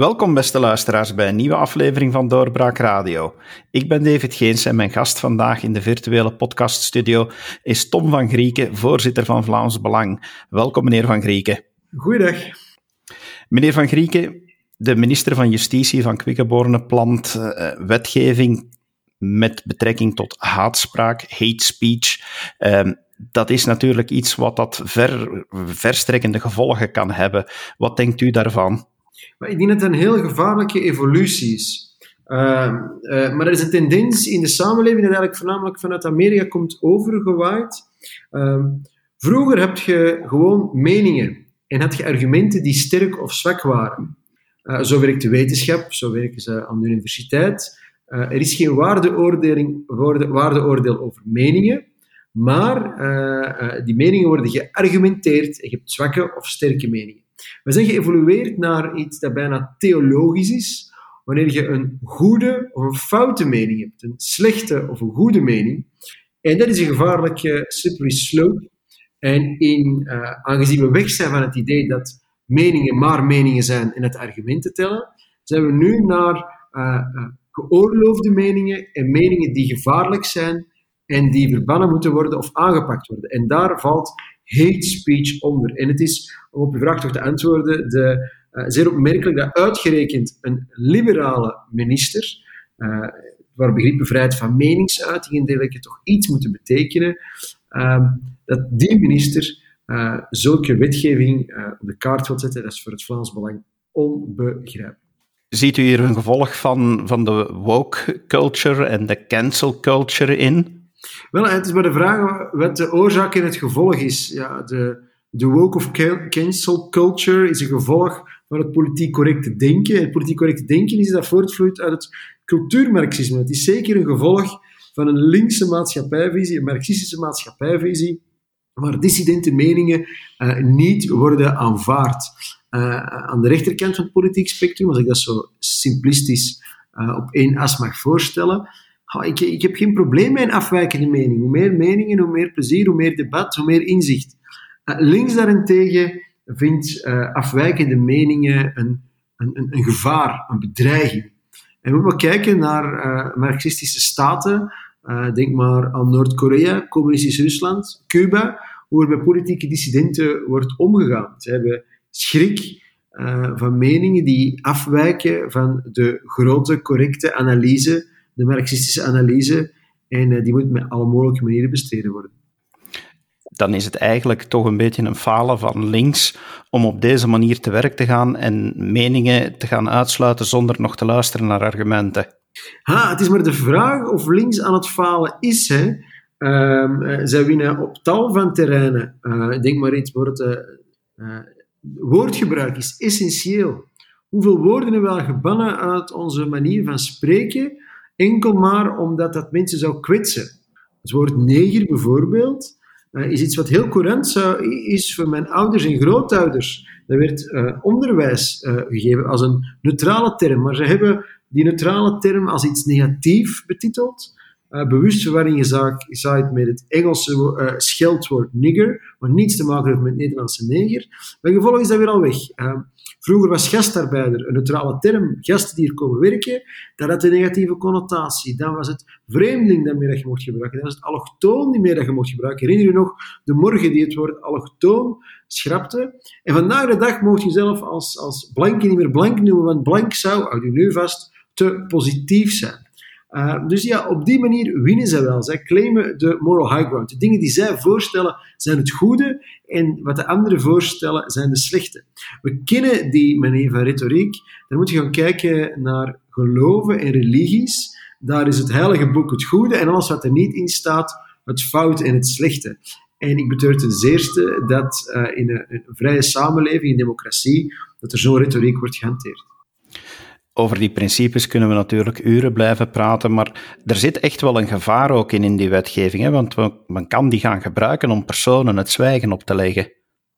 Welkom beste luisteraars bij een nieuwe aflevering van Doorbraak Radio. Ik ben David Geens en mijn gast vandaag in de virtuele podcaststudio is Tom van Grieken, voorzitter van Vlaams Belang. Welkom meneer van Grieken. Goeiedag. Meneer van Grieken, de minister van Justitie van Quickenborne plant uh, wetgeving met betrekking tot haatspraak, hate speech. Uh, dat is natuurlijk iets wat dat ver, verstrekkende gevolgen kan hebben. Wat denkt u daarvan? Maar ik denk dat het een heel gevaarlijke evolutie is. Uh, uh, maar er is een tendens in de samenleving dat eigenlijk voornamelijk vanuit Amerika komt overgewaaid. Uh, vroeger heb je gewoon meningen en had je argumenten die sterk of zwak waren. Eh, zo werkt de wetenschap, zo werken ze aan de universiteit. Eh, er is geen waardeoordeling, waardeoordeel over meningen, maar die meningen worden geargumenteerd en je hebt zwakke of sterke meningen. We zijn geëvolueerd naar iets dat bijna theologisch is, wanneer je een goede of een foute mening hebt, een slechte of een goede mening. En dat is een gevaarlijke slippery slope. En in, uh, aangezien we weg zijn van het idee dat meningen maar meningen zijn en het argumenten tellen, zijn we nu naar uh, geoorloofde meningen en meningen die gevaarlijk zijn en die verbannen moeten worden of aangepakt worden. En daar valt hate speech onder. En het is, om op uw vraag toch te antwoorden, de, uh, zeer opmerkelijk dat uitgerekend een liberale minister, uh, waar begrippen vrijheid van meningsuiting en dergelijke toch iets moeten betekenen, uh, dat die minister uh, zulke wetgeving op de kaart wil zetten. Dat is voor het Vlaams Belang onbegrijpelijk. Ziet u hier een gevolg van, van de woke culture en de cancel culture in? Wel, het is maar de vraag wat de oorzaak en het gevolg is. Ja, de, de woke of cancel culture is een gevolg van het politiek correcte denken. Het politiek correcte denken is dat voortvloeit uit het cultuurmarxisme. Het is zeker een gevolg van een linkse maatschappijvisie, een marxistische maatschappijvisie, waar dissidente meningen uh, niet worden aanvaard. Uh, aan de rechterkant van het politiek spectrum, als ik dat zo simplistisch uh, op één as mag voorstellen, ik, ik heb geen probleem met een afwijkende mening. Hoe meer meningen, hoe meer plezier, hoe meer debat, hoe meer inzicht. Uh, links daarentegen vindt uh, afwijkende meningen een, een, een, gevaar, een bedreiging. En we moeten kijken naar uh, marxistische staten. denk maar aan Noord-Korea, communistisch Rusland, Cuba, hoe er met politieke dissidenten wordt omgegaan. Ze hebben schrik van meningen die afwijken van de grote, correcte analyse de marxistische analyse. En uh, die moet met alle mogelijke manieren bestreden worden. Dan is het eigenlijk toch een beetje een falen van links om op deze manier te werk te gaan en meningen te gaan uitsluiten zonder nog te luisteren naar argumenten. Ha, het is maar de vraag of links aan het falen is. Hè. Uh, zij winnen op tal van terreinen. Uh, denk maar iets, wordt, uh, woordgebruik is essentieel. Hoeveel woorden hebben we al gebannen uit onze manier van spreken, enkel maar omdat dat mensen zou kwetsen. Het woord neger bijvoorbeeld uh, is iets wat heel courant is voor mijn ouders en grootouders. Dat werd uh, onderwijs uh, gegeven als een neutrale term, maar ze hebben die neutrale term als iets negatief betiteld. Bewust verwarring gezaaid met het Engelse scheldwoord nigger, wat niets te maken heeft met het Nederlandse neger. Bij gevolg is dat weer al weg. Vroeger was gastarbeider een neutrale term, gasten die hier komen werken, dat had een negatieve connotatie. Dan was het vreemdeling dat meer dat je mocht gebruiken. Dan was het allochtoon die meer dat je mocht gebruiken. Herinner je nog de morgen die het woord allochtoon schrapte? En vandaag de dag mocht je zelf als, als blanke niet meer blank noemen, want blank zou, houd je nu vast, te positief zijn. Uh, dus ja, op die manier winnen zij wel. Zij claimen de moral high ground. De dingen die zij voorstellen zijn het goede en wat de anderen voorstellen zijn de slechte. We kennen die manier van retoriek. Dan moet je gaan kijken naar geloven en religies. Daar is het heilige boek het goede en alles wat er niet in staat, het fout en het slechte. En ik betreur ten zeerste dat uh, in een, een vrije samenleving, in democratie, dat er zo'n retoriek wordt gehanteerd. Over die principes kunnen we natuurlijk uren blijven praten, maar er zit echt wel een gevaar ook in in die wetgeving, hè? want men kan die gaan gebruiken om personen het zwijgen op te leggen.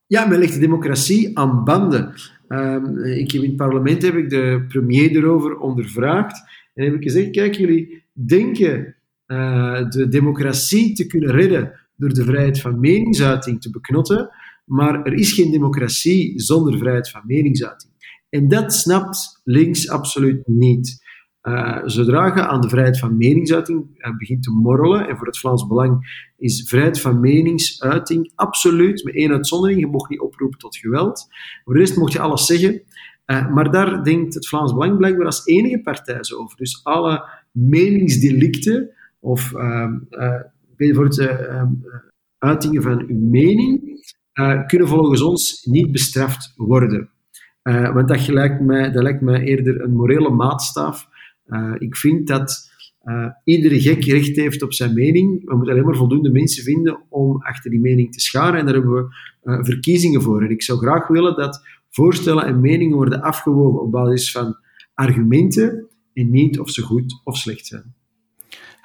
Ja, men legt de democratie aan banden. Um, ik heb in het parlement heb ik de premier erover ondervraagd en heb ik gezegd, kijk, jullie denken uh, de democratie te kunnen redden door de vrijheid van meningsuiting te beknotten, maar er is geen democratie zonder vrijheid van meningsuiting. En dat snapt links absoluut niet. Uh, zodra je aan de vrijheid van meningsuiting uh, begint te morrelen, en voor het Vlaams Belang is vrijheid van meningsuiting absoluut, met één uitzondering, je mocht niet oproepen tot geweld. Voor de rest mocht je alles zeggen, uh, maar daar denkt het Vlaams Belang blijkbaar als enige partij zo over. Dus alle meningsdelicten of bijvoorbeeld ehm, uitingen van uw mening kunnen volgens ons niet bestraft worden. Want dat lijkt, mij, dat lijkt mij eerder een morele maatstaf uh, ik vind dat uh, iedere gek recht heeft op zijn mening. We moeten alleen maar voldoende mensen vinden om achter die mening te scharen. En daar hebben we verkiezingen voor. En ik zou graag willen dat voorstellen en meningen worden afgewogen op basis van argumenten en niet of ze goed of slecht zijn.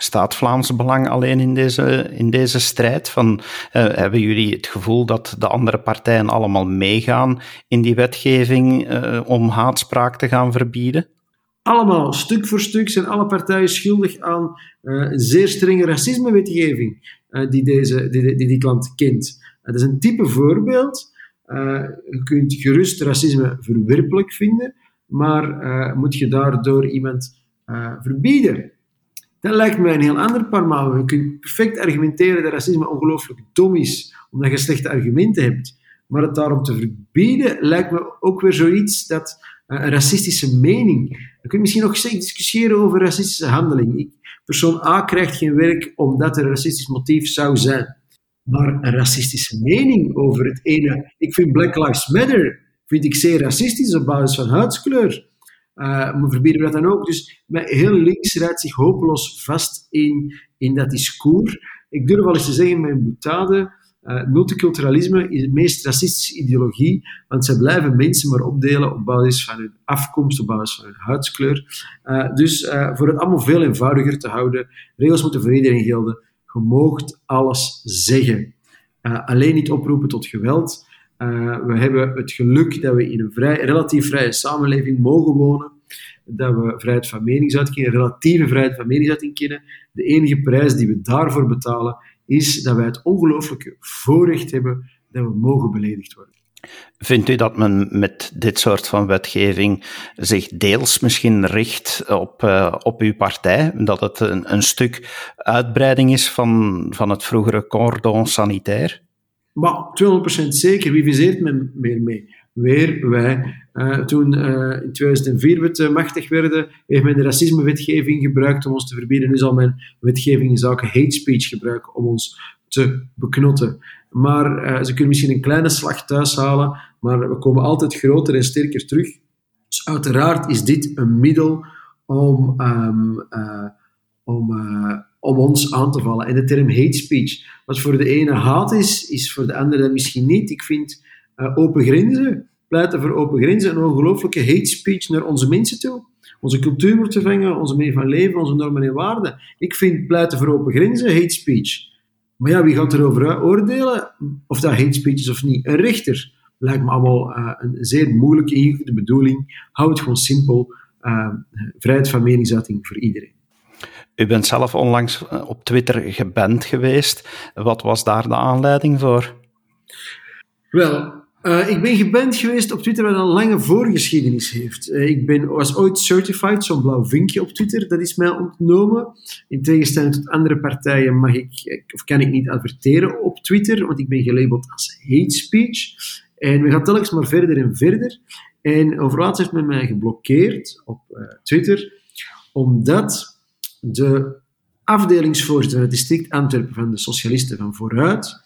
Staat Vlaams Belang alleen in deze, in deze strijd? Van, uh, hebben jullie het gevoel dat de andere partijen allemaal meegaan in die wetgeving uh, om haatspraak te gaan verbieden? allemaal, stuk voor stuk, zijn alle partijen schuldig aan een zeer strenge racismewetgeving die, deze, die, die, die klant kent. dat is een type voorbeeld. Je kunt gerust racisme verwerpelijk vinden, maar moet je daardoor iemand verbieden? Dat lijkt mij een heel ander parmaal. Je kunt perfect argumenteren dat racisme ongelooflijk dom is, omdat je slechte argumenten hebt. Maar het daarom te verbieden lijkt me ook weer zoiets dat een racistische mening. Je misschien nog discussiëren over racistische handeling. Persoon A krijgt geen werk omdat er een racistisch motief zou zijn. Maar een racistische mening over het ene... Ik vind Black Lives Matter vind ik zeer racistisch op basis van huidskleur. Uh, maar verbieden we dat dan ook? Dus heel links rijdt zich hopeloos vast in, in dat discours. Ik durf wel eens te zeggen, mijn boetade uh, multiculturalisme is de meest racistische ideologie, want ze blijven mensen maar opdelen op basis van hun afkomst, op basis van hun huidskleur. Uh, dus voor het allemaal veel eenvoudiger te houden, regels moeten voor iedereen gelden. Je moogt alles zeggen. alleen niet oproepen tot geweld. We hebben het geluk dat we in een vrij, relatief vrije samenleving mogen wonen dat we vrijheid van meningsuiting, relatieve vrijheid van meningsuiting kennen. De enige prijs die we daarvoor betalen is dat wij het ongelooflijke voorrecht hebben dat we mogen beledigd worden. Vindt u dat men met dit soort van wetgeving zich deels misschien richt op, uh, op uw partij? Dat het een, een stuk uitbreiding is van, van het vroegere cordon sanitair? Maar 200% zeker. Wie viseert men meer mee? Weer wij. Uh, toen uh, in 2004 we te machtig werden, heeft men de racismewetgeving gebruikt om ons te verbieden. Nu zal men wetgeving in zaken hate speech gebruiken om ons te beknotten. Maar uh, ze kunnen misschien een kleine slag thuis halen, maar we komen altijd groter en sterker terug. Dus uiteraard is dit een middel om, um, om, om ons aan te vallen. En de term hate speech, wat voor de ene haat is, is voor de andere misschien niet. Ik vind open grenzen pleiten voor open grenzen en ongelooflijke hate speech naar onze mensen toe. Onze cultuur wordt vervangen, onze manier van leven, onze normen en waarden. Ik vind pleiten voor open grenzen hate speech. Maar ja, wie gaat erover oordelen of dat hate speech is of niet? Een rechter. Lijkt me allemaal uh, een zeer moeilijke, ingewikkelde bedoeling. Houd het gewoon simpel. Vrijheid van meningsuiting voor iedereen. U bent zelf onlangs eh, op Twitter geband geweest. Wat was daar de aanleiding voor? Wel, uh, ik ben geband geweest op Twitter wat een lange voorgeschiedenis heeft. Uh, ik ben, was ooit certified, zo'n blauw vinkje op Twitter. Dat is mij ontnomen. In tegenstelling tot andere partijen mag ik, of kan ik niet adverteren op Twitter, want ik ben gelabeld als hate speech. En we gaan telkens maar verder en verder. En overlaatst heeft men mij geblokkeerd op Twitter, omdat de afdelingsvoorzitter van het district Antwerpen van de Socialisten van Vooruit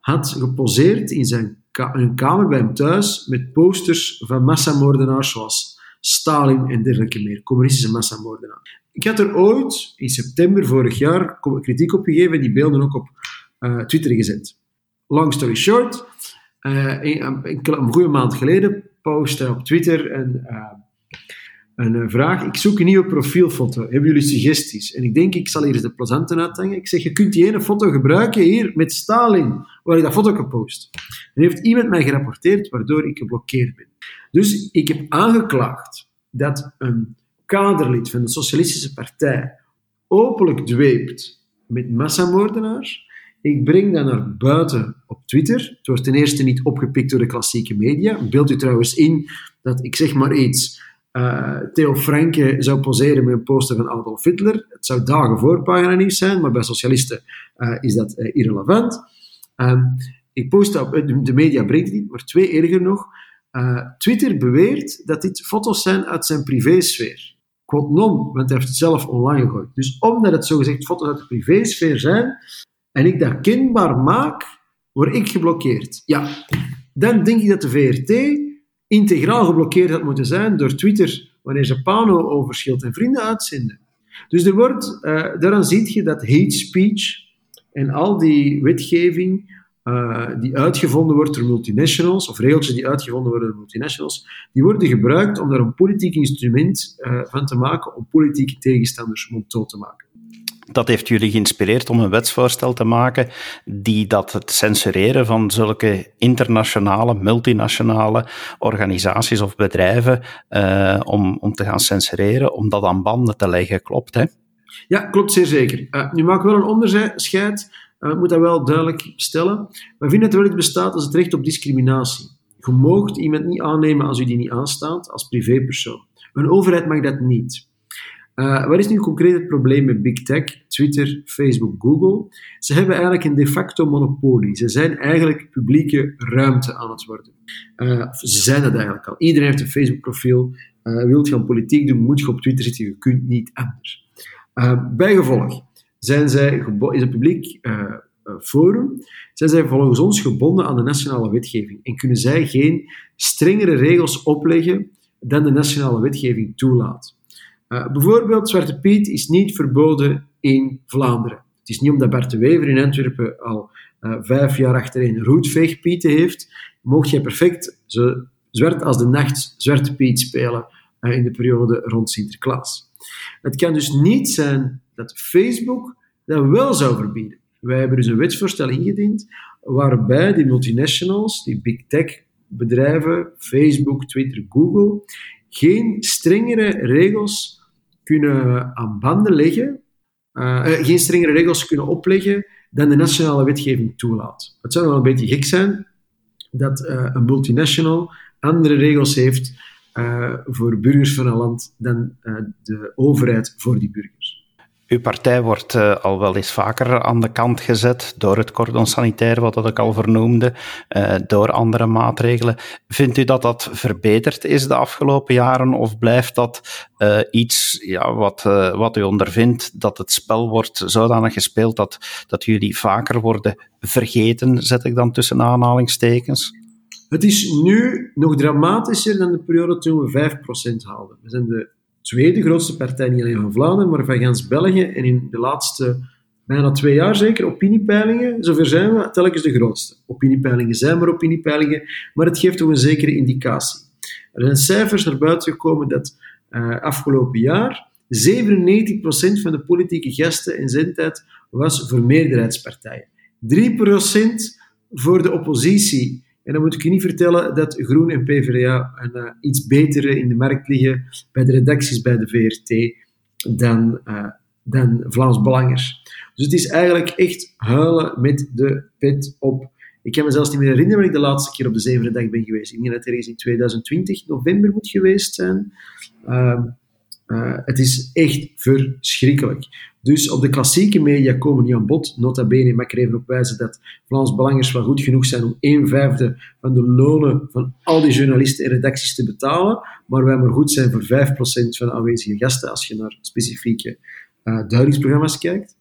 had geposeerd in zijn een kamer bij hem thuis met posters van massamoordenaars zoals Stalin en dergelijke meer, communistische massamoordenaars. Ik had er ooit, in september vorig jaar, kritiek op gegeven en die beelden ook op uh, Twitter gezet. Long story short, uh, een, een, goede maand geleden postte op Twitter een, uh, een vraag. Ik zoek een nieuwe profielfoto. Hebben jullie suggesties? En ik denk, ik zal hier de plezanten uithangen. Ik zeg, je kunt die ene foto gebruiken hier met Stalin, waar ik dat foto gepost. En heeft iemand mij gerapporteerd, waardoor ik geblokkeerd ben. Dus ik heb aangeklaagd dat een kaderlid van de Socialistische Partij openlijk dweept met massamoordenaars. Ik breng dat naar buiten op Twitter. Het wordt ten eerste niet opgepikt door de klassieke media. Beeld u trouwens in dat, ik zeg maar iets, uh, Theo Franke zou poseren met een poster van Adolf Hitler. Het zou dagen voor pagina nieuws zijn, maar bij socialisten uh, is dat uh, irrelevant. Um, ik post op, de media brengt niet, maar twee erger nog. Twitter beweert dat dit foto's zijn uit zijn privésfeer. Quote non, want hij heeft het zelf online gegooid. Dus omdat het zogezegd foto's uit de privésfeer zijn, en ik dat kenbaar maak, word ik geblokkeerd. Ja, dan denk ik dat de VRT integraal geblokkeerd had moeten zijn door Twitter wanneer ze Pano over Schild en Vrienden uitzenden. Dus er wordt, uh, daaraan zie je dat hate speech en al die wetgeving uh, die uitgevonden wordt door multinationals, of regeltjes die uitgevonden worden door multinationals, die worden gebruikt om daar een politiek instrument uh, van te maken om politieke tegenstanders monddood te maken dat heeft jullie geïnspireerd om een wetsvoorstel te maken die dat het censureren van zulke internationale, multinationale organisaties of bedrijven uh, om, om te gaan censureren, om dat aan banden te leggen. Klopt, hè? Ja, klopt zeer zeker. Uh, nu maak ik wel een onderscheid. Uh, moet dat wel duidelijk stellen. We vinden er wel iets bestaat als het recht op discriminatie. Je moogt iemand niet aannemen als u die niet aanstaat, als privépersoon. Een overheid mag dat niet. Uh, wat is nu concreet het probleem met Big Tech, Twitter, Facebook, Google? Ze hebben eigenlijk een de facto monopolie. Ze zijn eigenlijk publieke ruimte aan het worden. Uh, ze zijn dat eigenlijk al. Iedereen heeft een Facebook-profiel. Uh, wilt je aan politiek doen, moet je op Twitter zitten. Je kunt niet anders. bijgevolg zijn zij is het publiek forum, zijn zij volgens ons gebonden aan de nationale wetgeving en kunnen zij geen strengere regels opleggen dan de nationale wetgeving toelaat. Uh, bijvoorbeeld, Zwarte Piet is niet verboden in Vlaanderen. Het is niet omdat Bart de Wever in Antwerpen al uh, vijf jaar achtereen roetveegpieten heeft, mocht jij perfect zo zwart als de nacht Zwarte Piet spelen uh, in de periode rond Sinterklaas. Het kan dus niet zijn dat Facebook dat wel zou verbieden. Wij hebben dus een wetsvoorstel ingediend waarbij die multinationals, die big tech bedrijven, Facebook, Twitter, Google, geen strengere regels kunnen aan banden leggen, uh, geen strengere regels kunnen opleggen dan de nationale wetgeving toelaat. Het zou wel een beetje gek zijn dat uh, een multinational andere regels heeft voor burgers van een land dan de overheid voor die burgers. Uw partij wordt uh, al wel eens vaker aan de kant gezet door het cordon sanitair, wat dat ik al vernoemde, uh, door andere maatregelen. Vindt u dat dat verbeterd is de afgelopen jaren of blijft dat uh, iets ja, wat, wat u ondervindt, dat het spel wordt zodanig gespeeld dat, dat jullie vaker worden vergeten, zet ik dan tussen aanhalingstekens? Het is nu nog dramatischer dan de periode toen we 5% haalden. We zijn de tweede grootste partij, niet alleen van Vlaanderen, maar van gans België. En in de laatste bijna twee jaar zeker, opiniepeilingen, zover zijn we, telkens de grootste. Opiniepeilingen zijn maar opiniepeilingen, maar het geeft toch een zekere indicatie. Er zijn cijfers naar buiten gekomen dat uh, afgelopen jaar 97% van de politieke gasten in zendtijd was voor meerderheidspartijen. 3% voor de oppositie en dan moet ik je niet vertellen dat Groen en PvdA een, uh, iets beter in de markt liggen bij de redacties bij de VRT dan, uh, dan Vlaams Belangers. Dus het is eigenlijk echt huilen met de pet op. Ik kan me zelfs niet meer herinneren wanneer ik de laatste keer op de zevende dag ben geweest. Ik denk dat het ergens in 2020 november moet geweest zijn. Uh, uh, het is echt verschrikkelijk. Dus op de klassieke media komen niet aan bod. Nota bene mag ik er even op wijzen dat Vlaams Belangers wel goed genoeg zijn om een vijfde van de lonen van al die journalisten en redacties te betalen. Maar wij maar goed zijn voor 5% van de aanwezige gasten als je naar specifieke uh, duidingsprogramma's kijkt.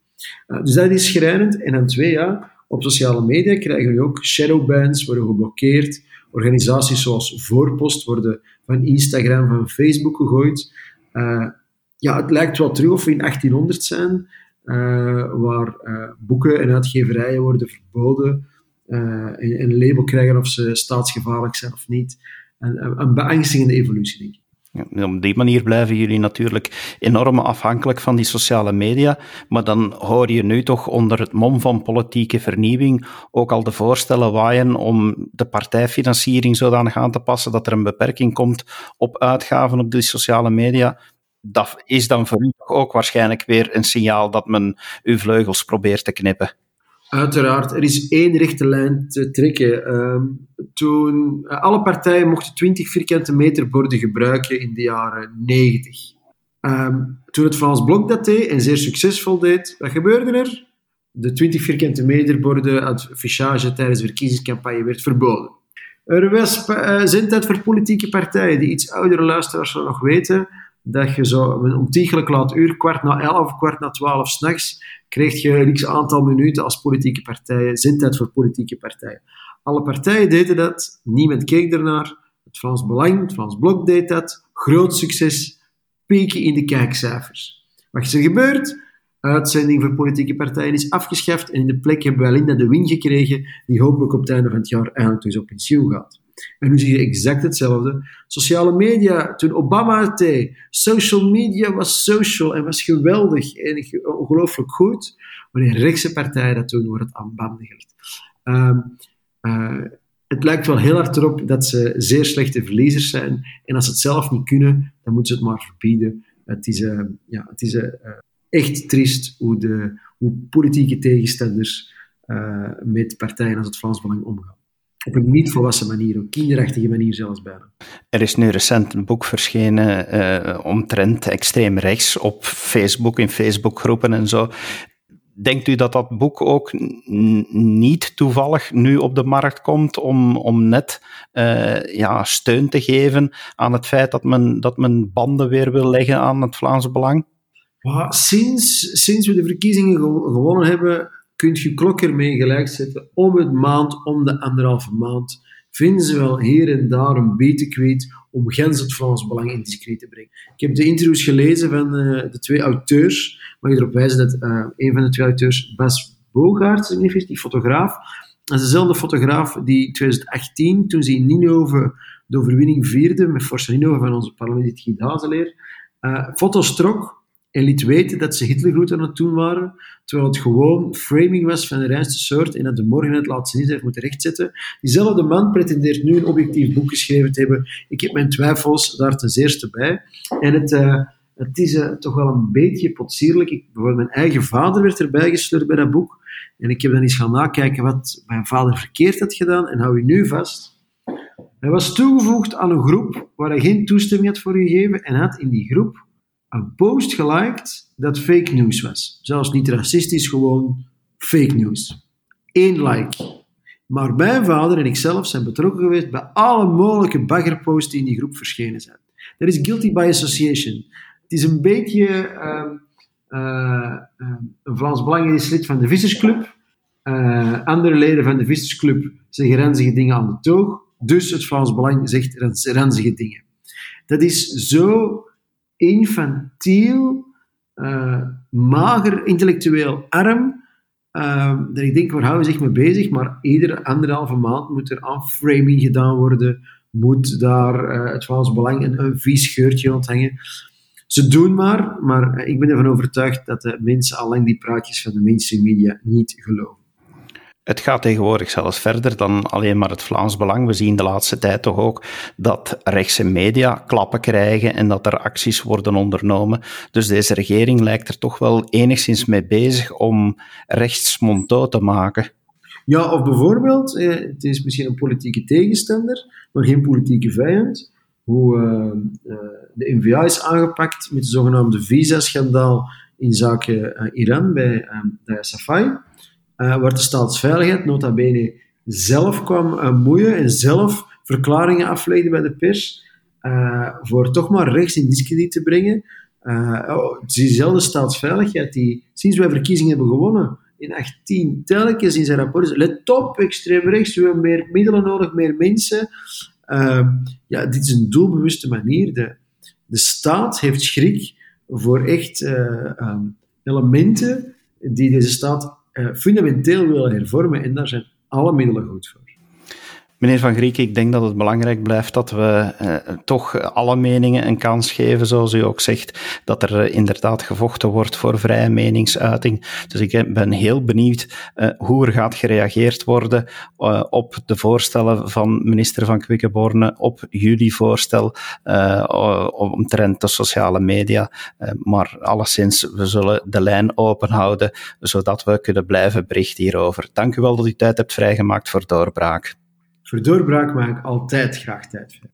Uh, dus dat is schrijnend. En dan twee jaar, op sociale media krijgen we ook shadowbans, worden geblokkeerd. Organisaties zoals Voorpost worden van Instagram, van Facebook gegooid. Uh, ja, het lijkt wel terug of we in 1800 zijn, uh, waar uh, boeken en uitgeverijen worden verboden en, en, een label krijgen of ze staatsgevaarlijk zijn of niet. En, een beangstigende evolutie, denk ik. Ja, op die manier blijven jullie natuurlijk enorm afhankelijk van die sociale media. Maar dan hoor je nu toch onder het mom van politieke vernieuwing ook al de voorstellen waaien om de partijfinanciering zodanig aan te passen dat er een beperking komt op uitgaven op die sociale media dat is dan voor u ook waarschijnlijk weer een signaal dat men uw vleugels probeert te knippen. Uiteraard, er is één rechte lijn te trekken. Ehm, toen, eh, alle partijen mochten 20 vierkante meter borden gebruiken in de jaren 90. Ehm, toen het Frans Blok dat deed en zeer succesvol deed, wat gebeurde er? De 20 vierkante meter borden affichage tijdens de verkiezingscampagne werd verboden. Er was uh, zendtijd voor politieke partijen. Die iets oudere luisteraars nog weten dat je zo een ontiegelijk laat uur, kwart na elf, kwart na twaalf s'nachts, kreeg je x aantal minuten als politieke partijen, zendtijd voor politieke partijen. Alle partijen deden dat, niemand keek ernaar. Het Frans Belang, het Frans Blok deed dat. Groot succes, pieken in de kijkcijfers. Wat is er gebeurd? Uitzending voor politieke partijen is afgeschaft en in de plek hebben wij Linda de Win gekregen, die hopelijk op het einde van het jaar eindelijk dus op pensioen gaat. En nu zie je exact hetzelfde. Sociale media, toen Obama het deed, social media was social en was geweldig en ongelooflijk goed. Wanneer rechtse partijen dat doen, wordt het aan banden gelegd. Ehm, eh, het lijkt wel heel hard erop dat ze zeer slechte verliezers zijn. En als ze het zelf niet kunnen, dan moeten ze het maar verbieden. Het is, uh, ja, het is uh, echt triest hoe, de, hoe politieke tegenstanders met partijen als het Frans Belang omgaan op een niet volwassen manier, een kinderachtige manier zelfs bijna. Er is nu recent een boek verschenen uh, omtrent extreem rechts op Facebook, in Facebookgroepen en zo. Denkt u dat dat boek ook niet toevallig nu op de markt komt om, om net uh, ja, steun te geven aan het feit dat men, dat men banden weer wil leggen aan het Vlaamse Belang? sinds, sinds we de verkiezingen gewonnen hebben, kunt je klok ermee gelijk zetten om het maand, om de anderhalve maand, vinden ze wel hier en daar een beetje kwijt om Gens het Vlaams Belang in discreet te brengen. Ik heb de interviews gelezen van uh, de twee auteurs, mag je erop wijzen dat uh, een van de twee auteurs, Bas is die fotograaf, dat is dezelfde fotograaf die 2018, toen ze in Ninove de overwinning vierde, met Forza Ninove van onze parlementariër Guy Dazeleer, uh, foto's trok en liet weten dat ze Hitlergroeten aan het doen waren, terwijl het gewoon framing was van de reinste soort en dat de morgen het laatste niet heeft moeten rechtzetten. Diezelfde man pretendeert nu een objectief boek geschreven te hebben. Ik heb mijn twijfels daar ten zeerste bij. En het, uh, het is uh, toch wel een beetje potsierlijk. Ik, mijn eigen vader werd erbij gesleurd bij dat boek. En ik heb dan eens gaan nakijken wat mijn vader verkeerd had gedaan. En hou je nu vast. Hij was toegevoegd aan een groep waar hij geen toestemming had voor gegeven en had in die groep een post geliked dat fake news was. Zelfs niet racistisch, gewoon fake news. Eén like. Maar mijn vader en ikzelf zijn betrokken geweest bij alle mogelijke baggerposts die in die groep verschenen zijn. Dat is guilty by association. Het is een beetje uh, uh, een Vlaams Belang is lid van de Vissersclub. Uh, andere leden van de Vissersclub zeggen ranzige dingen aan de toog. Dus het Vlaams Belang zegt ranzige dingen. Dat is zo infantiel, uh, mager, intellectueel arm. Uh, dat ik denk, waar houden we zich mee bezig? Maar iedere anderhalve maand moet er aan framing gedaan worden. Moet daar uh, het Vlaams Belang een, een vies scheurtje onthangen. Ze doen maar, maar ik ben ervan overtuigd dat de mensen allang die praatjes van de mainstream media niet geloven. Het gaat tegenwoordig zelfs verder dan alleen maar het Vlaams Belang. We zien de laatste tijd toch ook dat rechtse media klappen krijgen en dat er acties worden ondernomen. Dus deze regering lijkt er toch wel enigszins mee bezig om rechts te maken. Ja, of bijvoorbeeld, eh, het is misschien een politieke tegenstander, maar geen politieke vijand. Hoe uh, uh, de NVA is aangepakt met het zogenaamde visa-schandaal in zaken Iran bij uh, Safai uh, waar de staatsveiligheid nota bene zelf kwam uh, moeien en zelf verklaringen aflegde bij de pers, uh, voor toch maar rechts in discrediet te brengen. Oh, diezelfde staatsveiligheid die sinds wij verkiezingen hebben gewonnen, in 18 telkens in zijn rapport let op, extreem rechts, we hebben meer middelen nodig, meer mensen. ja, dit is een doelbewuste manier. De, de staat heeft schrik voor echt um, elementen die deze staat fundamenteel willen hervormen en daar zijn alle middelen goed voor. Meneer Van Griek, ik denk dat het belangrijk blijft dat we eh, toch alle meningen een kans geven, zoals u ook zegt, dat er eh, inderdaad gevochten wordt voor vrije meningsuiting. Dus ik ben heel benieuwd eh, hoe er gaat gereageerd worden uh, op de voorstellen van minister van Quickenborne, op jullie voorstel uh, omtrent de sociale media. maar alleszins, we zullen de lijn open houden, zodat we kunnen blijven berichten hierover. Dank u wel dat u tijd hebt vrijgemaakt voor doorbraak. Voor doorbraak maak ik altijd graag tijd vrij.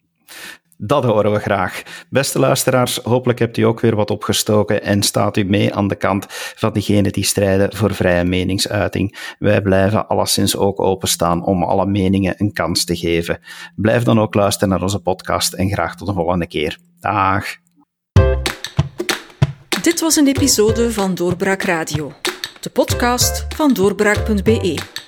Dat horen we graag. Beste luisteraars, hopelijk hebt u ook weer wat opgestoken en staat u mee aan de kant van diegenen die strijden voor vrije meningsuiting. Wij blijven alleszins ook openstaan om alle meningen een kans te geven. Blijf dan ook luisteren naar onze podcast en graag tot de volgende keer. Dag. Dit was een episode van Doorbraak Radio, de podcast van doorbraak.be.